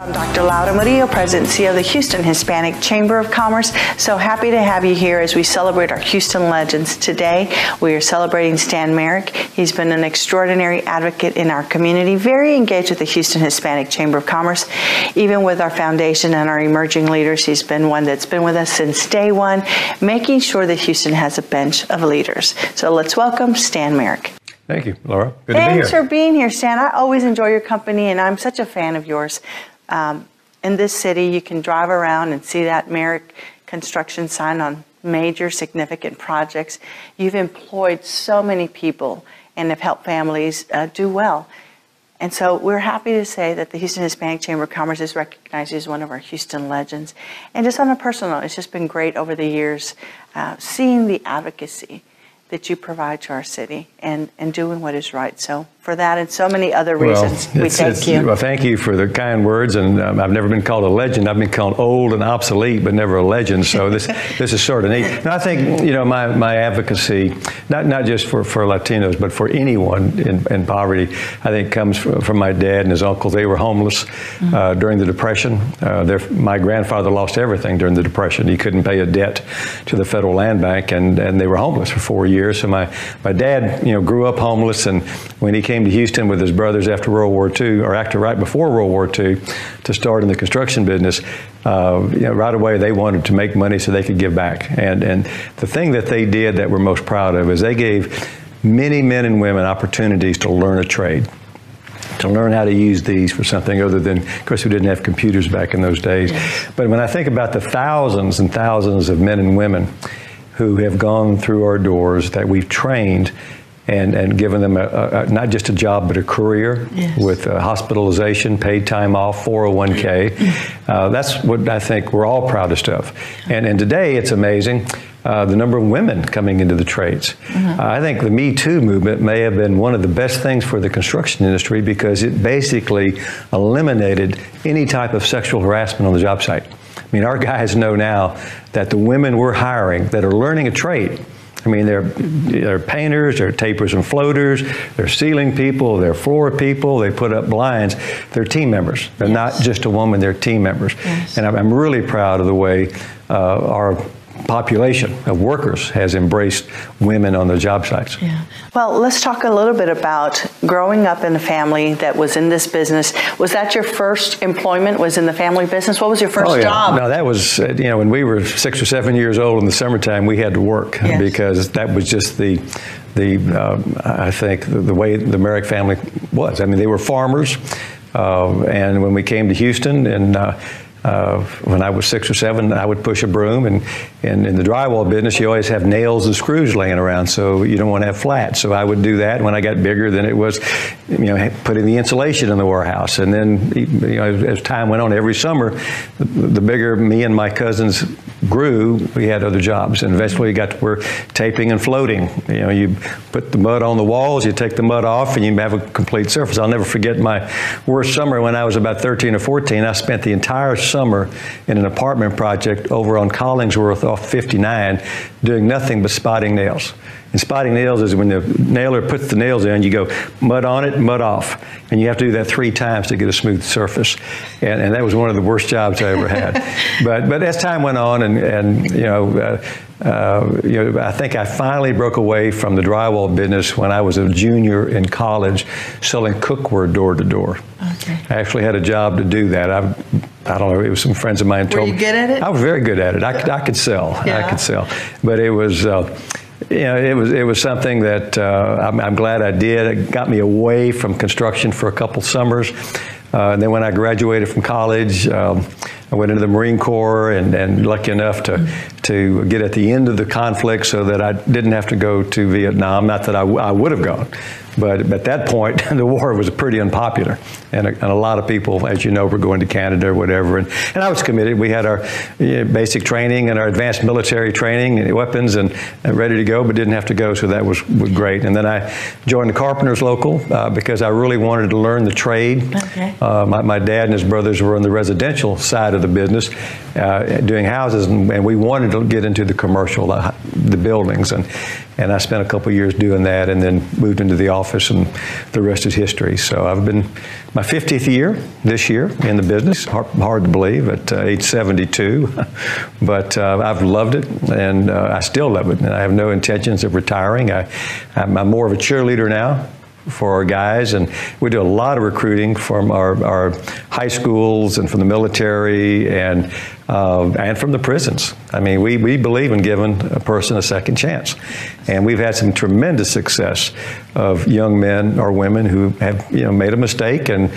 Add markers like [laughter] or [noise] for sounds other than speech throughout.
I'm Dr. Laura Murillo, President and CEO of the Houston Hispanic Chamber of Commerce. So happy to have you here as we celebrate our Houston legends. Today, we are celebrating Stan Marek. He's been an extraordinary advocate in our community, very engaged with the Houston Hispanic Chamber of Commerce. Even with our foundation and our emerging leaders, he's been one that's been with us since day one, making sure that Houston has a bench of leaders. So let's welcome Stan Marek. Thank you, Laura. Good Thanks to be here. for being here, Stan. I always enjoy your company, and I'm such a fan of yours. Um, in this city, you can drive around and see that Marek construction sign on major significant projects. You've employed so many people and have helped families uh, do well. And so we're happy to say that the Houston Hispanic Chamber of Commerce is recognized as one of our Houston legends. And just on a personal note, it's just been great over the years uh, seeing the advocacy that you provide to our city and, and doing what is right. So for that and so many other reasons, well, we thank you. Well, thank you for the kind words. And um, I've never been called a legend. I've been called old and obsolete, but never a legend. So this [laughs] this is sort of neat. And I think you know my, my advocacy, not not just for, for Latinos, but for anyone in, in poverty, I think comes from, from, my dad and his uncle. They were homeless mm-hmm. uh, during the Depression. Uh, my grandfather lost everything during the Depression. He couldn't pay a debt to the Federal Land Bank, and, and they were homeless for four years. So my my dad, you know, grew up homeless, and when he came to Houston with his brothers after World War II, or after right before World War II, to start in the construction business. Uh, you know, right away they wanted to make money so they could give back. And and the thing that they did that we're most proud of is they gave many men and women opportunities to learn a trade to learn how to use these for something other than, of course, we didn't have computers back in those days. But when I think about the thousands and thousands of men and women who have gone through our doors that we've trained and, and given them a, a, not just a job but a career yes. with uh, hospitalization, paid time off, 401k. Uh, that's what I think we're all proudest of. And, and today it's amazing. Uh, the number of women coming into the trades. Mm-hmm. Uh, I think the Me Too movement may have been one of the best things for the construction industry because it basically eliminated any type of sexual harassment on the job site. I mean, our [laughs] guys know now that the women we're hiring that are learning a trade, I mean, they're, they're painters, they're tapers and floaters, they're ceiling people, they're floor people, they put up blinds. They're team members. They're yes. not just a woman, they're team members. Yes. And I'm, I'm, really proud of the way uh, our population of workers has embraced women on the job sites. Yeah. Well, let's talk a little bit about growing up in a family that was in this business. Was that your first employment? Was in the family business? What was your first oh, yeah. job? No, that was you know when we were six or seven years old in the summertime, we had to work yes. because that was just the the um, I think the, the, way the Marek family was. I mean, they were farmers, uh, and when we came to Houston and uh, uh, when I was six or seven, I would push a broom, and, and in the drywall business, you always have nails and screws laying around, so you don't want to have flats. So I would do that. When I got bigger, then it was, you know, putting the insulation in the warehouse. And then, you know, as time went on, every summer, the, the bigger me and my cousins grew, we had other jobs, and eventually we got to work taping and floating. You know, you put the mud on the walls, you take the mud off, and you have a complete surface. I'll never forget my worst summer when I was about 13 or 14. I spent the entire summer in an apartment project over on Collingsworth off 59 doing nothing but spotting nails. And spotting nails is when the nailer puts the nails in, you go mud on it, mud off. And you have to do that three times to get a smooth surface. And, and that was one of the worst jobs I ever had. [laughs] but, but as time went on, and and you know. Uh, uh, you know, I think I finally broke away from the drywall business when I was a junior in college, selling cookware door to door. Okay. I actually had a job to do that. I, I don't know. It was some friends of mine told me. Were you good at it? I was very good at it. I could, I could sell. Yeah. I could sell, but it was. Uh, you know, it was it was something that uh, I'm, I'm, glad I did. It got me away from construction for a couple summers, uh, and then when I graduated from college, um, I went into the Marine Corps, and, and lucky enough to to get at the end of the conflict, so that I didn't have to go to Vietnam. Not that I, I would have gone, but at that point, [laughs] the war was pretty unpopular, and a, and a, lot of people, as you know, were going to Canada or whatever. And, and I was committed. We had our you know, basic training and our advanced military training and weapons and, and, ready to go, but didn't have to go, so that was, was great. And then I joined the Carpenters Local uh, because I really wanted to learn the trade. Okay. Uh, my, my, dad and his brothers were on the residential side of the business, uh, doing houses, and, and, we wanted to get into the commercial, the, the buildings, and and I spent a couple years doing that, and then moved into the office, and the rest is history. So I've been my 50th year this year in the business. Hard, hard to believe at uh, age 72, [laughs] but uh, I've loved it, and uh, I still love it, and I have no intentions of retiring. I, I'm, I'm more of a cheerleader now for our guys, and we do a lot of recruiting from our, our high schools and from the military and uh, and from the prisons. I mean, we, we believe in giving a person a second chance, and we've had some tremendous success of young men or women who have you know made a mistake and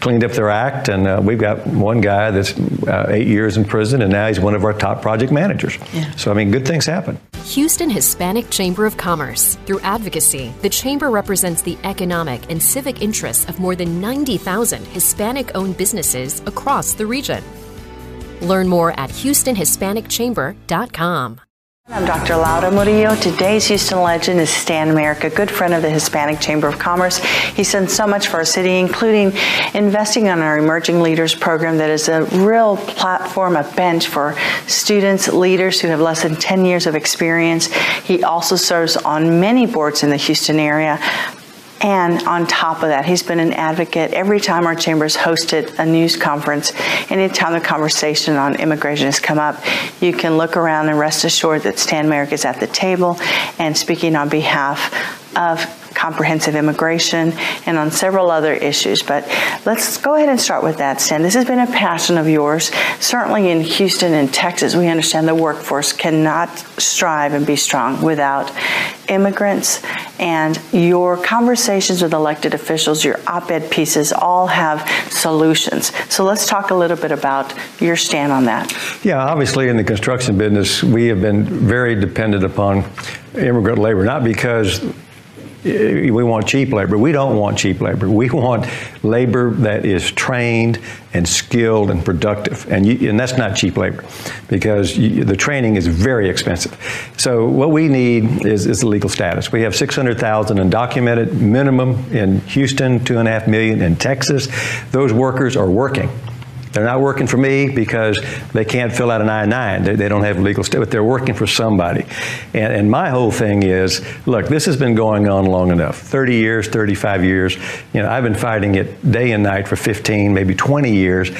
cleaned up their act. And uh, we've got one guy that's uh, eight years in prison, and now he's one of our top project managers. Yeah. So I mean, good things happen. Houston Hispanic Chamber of Commerce. Through advocacy, the Chamber represents the economic and civic interests of more than 90,000 Hispanic owned businesses across the region. Learn more at HoustonHispanicChamber.com. I'm Dr. Laura Murillo. Today's Houston legend is Stan Marek, a good friend of the Hispanic Chamber of Commerce. He's done so much for our city, including investing on our Emerging Leaders program that is a real platform, a bench for students, leaders who have less than 10 years of experience. He also serves on many boards in the Houston area. And on top of that, he's been an advocate every time our chambers hosted a news conference. Anytime the conversation on immigration has come up, you can look around and rest assured that Stan Marek is at the table and speaking on behalf of comprehensive immigration and on several other issues. But let's go ahead and start with that, Stan. This has been a passion of yours. Certainly in Houston and Texas, we understand the workforce cannot strive and be strong without immigrants. And your conversations with elected officials, your op ed pieces, all have solutions. So let's talk a little bit about your stand on that. Yeah, obviously in the construction business, we have been very dependent upon immigrant labor, not because Uh, we want cheap labor. We don't want cheap labor. We want labor that is trained and skilled and productive. And, you, and that's not cheap labor because you, the training is very expensive. So what we need is, is the legal status. We have 600,000 undocumented minimum in Houston, two and a half million in Texas. Those workers are working. They're not working for me because they can't fill out an I-9. They, they don't have legal status, but they're working for somebody. And, and, my whole thing is, look, this has been going on long enough. 30 years, 35 years. You know, I've been fighting it day and night for 15, maybe 20 years.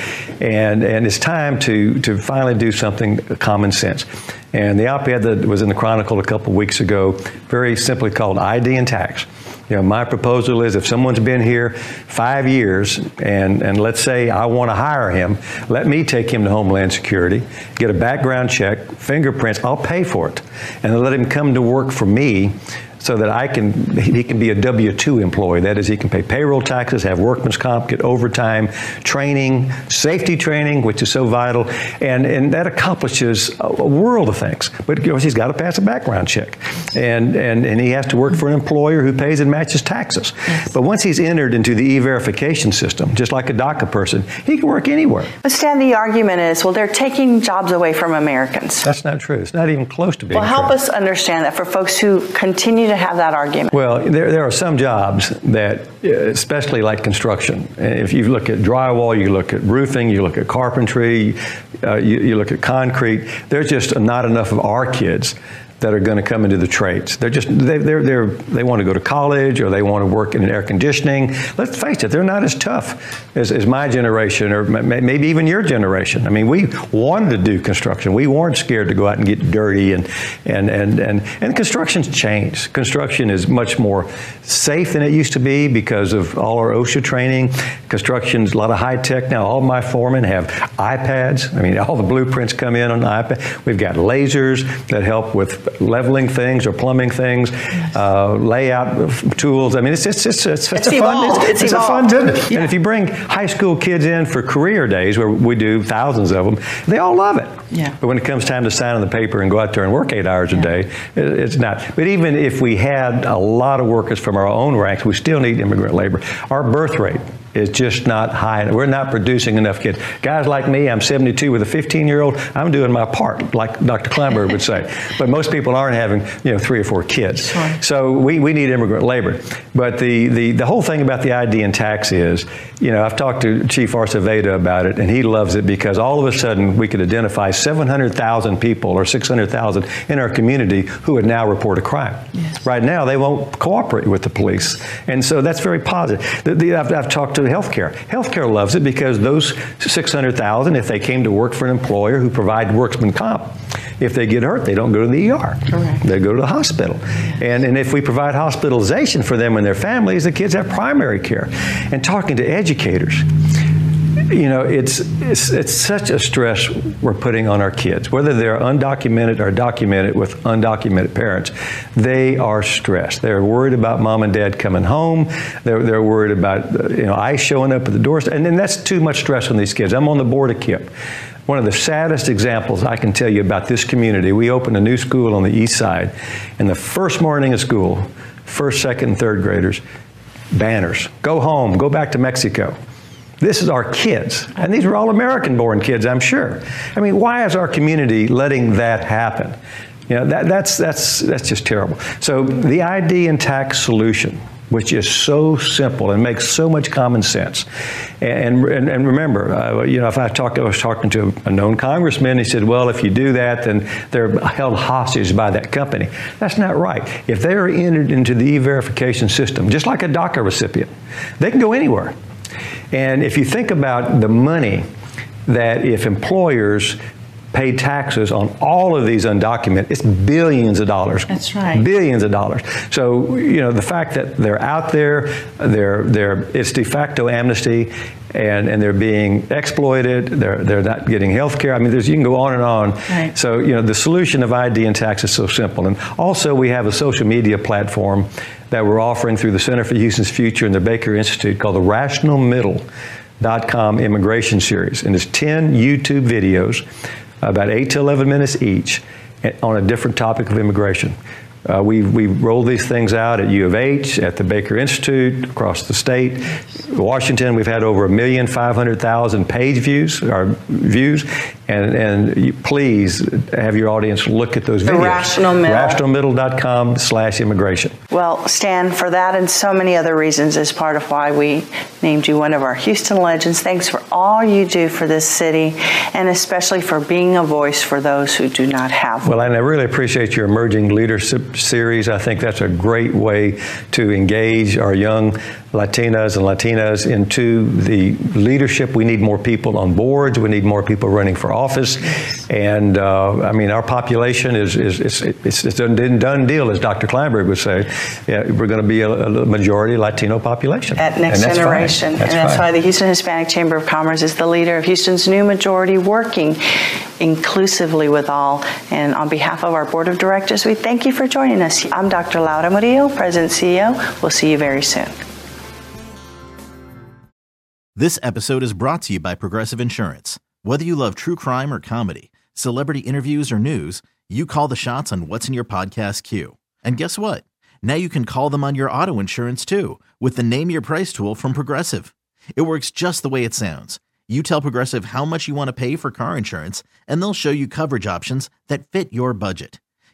And, and it's time to, to finally do something uh, common sense. And the op-ed that was in the Chronicle a couple weeks ago, very simply called ID and Tax. You know, my proposal is if someone's been here five years and, and let's say I want to hire him, let me take him to Homeland Security, get a background check, fingerprints, I'll pay for it. And let him come to work for me so that I can, he can be a W-2 employee. That is, he can pay payroll taxes, have workman's comp, get overtime, training, safety training, which is so vital, and, and that accomplishes a, world of things. But of course, he's got to pass a background check, and, and, and he has to work for an employer who pays and matches taxes. Yes. But once he's entered into the e-verification system, just like a DACA person, he can work anywhere. But Stan, the argument is, well, they're taking jobs away from Americans. That's not true. It's not even close to being Well, help true. us understand that for folks who continue to have that argument. Well, there, there are some jobs that, especially like construction, if you look at drywall, you look at roofing, you look at carpentry, uh, you, you, look at concrete, there's just not enough of our kids that are going to come into the trades. They're just they they're, they're, they want to go to college or they want to work in air conditioning. Let's face it, they're not as tough as, as my generation or maybe even your generation. I mean, we wanted to do construction. We weren't scared to go out and get dirty and and and and and construction's changed. Construction is much more safe than it used to be because of all our OSHA training. Construction's a lot of high tech now. All my foremen have iPads. I mean, all the blueprints come in on the iPad. We've got lasers that help with leveling things or plumbing things, uh, layout tools. I mean, it's it's it's, it's, it's a evolved. fun it's, it's, it's a fun business. Yeah. And if you bring high school kids in for career days, where we do thousands of them, they all love it. Yeah. But when it comes time to sign on the paper and go out there and work eight hours a day, it, it's not. But even if we had a lot of workers from our own ranks, we still need immigrant labor. Our birth rate is just not high. We're not producing enough kids. Guys like me, I'm 72 with a 15 year old. I'm doing my part, like Dr. Klineberg would say. [laughs] But most people aren't having, you know, three or four kids. Sure. So we, we need immigrant labor. But the, the, the whole thing about the ID and tax is, you know, I've talked to Chief Acevedo about it, and he loves it because all of a sudden we could identify 700,000 people or 600,000 in our community who would now report a crime. Yes. Right now, they won't cooperate with the police. And so that's very positive. The, the, I've, I've talked to healthcare. Healthcare loves it because those 600,000, if they came to work for an employer who provided workman comp, if they get hurt, they don't go to the ER. Correct. They go to the hospital. And, and if we provide hospitalization for them and their families, the kids have primary care. And talking to educators, you know, it's, it's, it's such a stress we're putting on our kids, whether they're undocumented or documented with undocumented parents. They are stressed. They're worried about mom and dad coming home. They're, they're worried about, you know, ICE showing up at the doors. And then that's too much stress on these kids. I'm on the board of KIPP. One of the saddest examples I can tell you about this community, we opened a new school on the east side, and the first morning of school, first, second, third graders, banners. Go home, go back to Mexico. This is our kids. And these are all American born kids, I'm sure. I mean, why is our community letting that happen? You know, that, that's, that's, that's just terrible. So the ID and tax solution, which is so simple and makes so much common sense. And, and, and remember, uh, you know, if I talk, I was talking to a known congressman, he said, well, if you do that, then they're held hostage by that company. That's not right. If they are entered into the e-verification system, just like a DACA recipient, they can go anywhere. And if you think about the money that if employers pay taxes on all of these undocumented, it's billions of dollars. That's right. Billions of dollars. So, you know, the fact that they're out there, they're, they're, it's de facto amnesty, and, and they're being exploited, they're, they're not getting health care. I mean, there's, you can go on and on. Right. So, you know, the solution of ID and tax is so simple. And also, we have a social media platform that we're offering through the Center for Houston's Future and the Baker Institute called the Rational Middle.com Immigration Series. And it's 10 YouTube videos, about 8 to 11 minutes each, on a different topic of immigration. Uh, we we roll these things out at U of H, at the Baker Institute, across the state. Washington, we've had over a million five hundred thousand page views, or views, and and you, please have your audience look at those The videos. Rational Middle. Rationalmiddle.com slash immigration. Well, Stan, for that and so many other reasons is part of why we named you one of our Houston legends. Thanks for all you do for this city and especially for being a voice for those who do not have one. Well, and I really appreciate your emerging leadership series. I think that's a great way to engage our young Latinas and Latinas into the leadership. We need more people on boards. We need more people running for office. And uh, I mean, our population is, is, is it's, it's a done deal, as Dr. Klineberg would say. Yeah, we're going to be a, a majority Latino population. At Next And that's. Generation. That's and that's fine. why the Houston Hispanic Chamber of Commerce is the leader of Houston's new majority working inclusively with all. And on behalf of our board of directors, we thank you for joining us. I'm Dr. Laura Murillo, President CEO. We'll see you very soon. This episode is brought to you by Progressive Insurance. Whether you love true crime or comedy, celebrity interviews or news, you call the shots on what's in your podcast queue. And guess what? Now you can call them on your auto insurance too with the Name Your Price tool from Progressive. It works just the way it sounds. You tell Progressive how much you want to pay for car insurance, and they'll show you coverage options that fit your budget.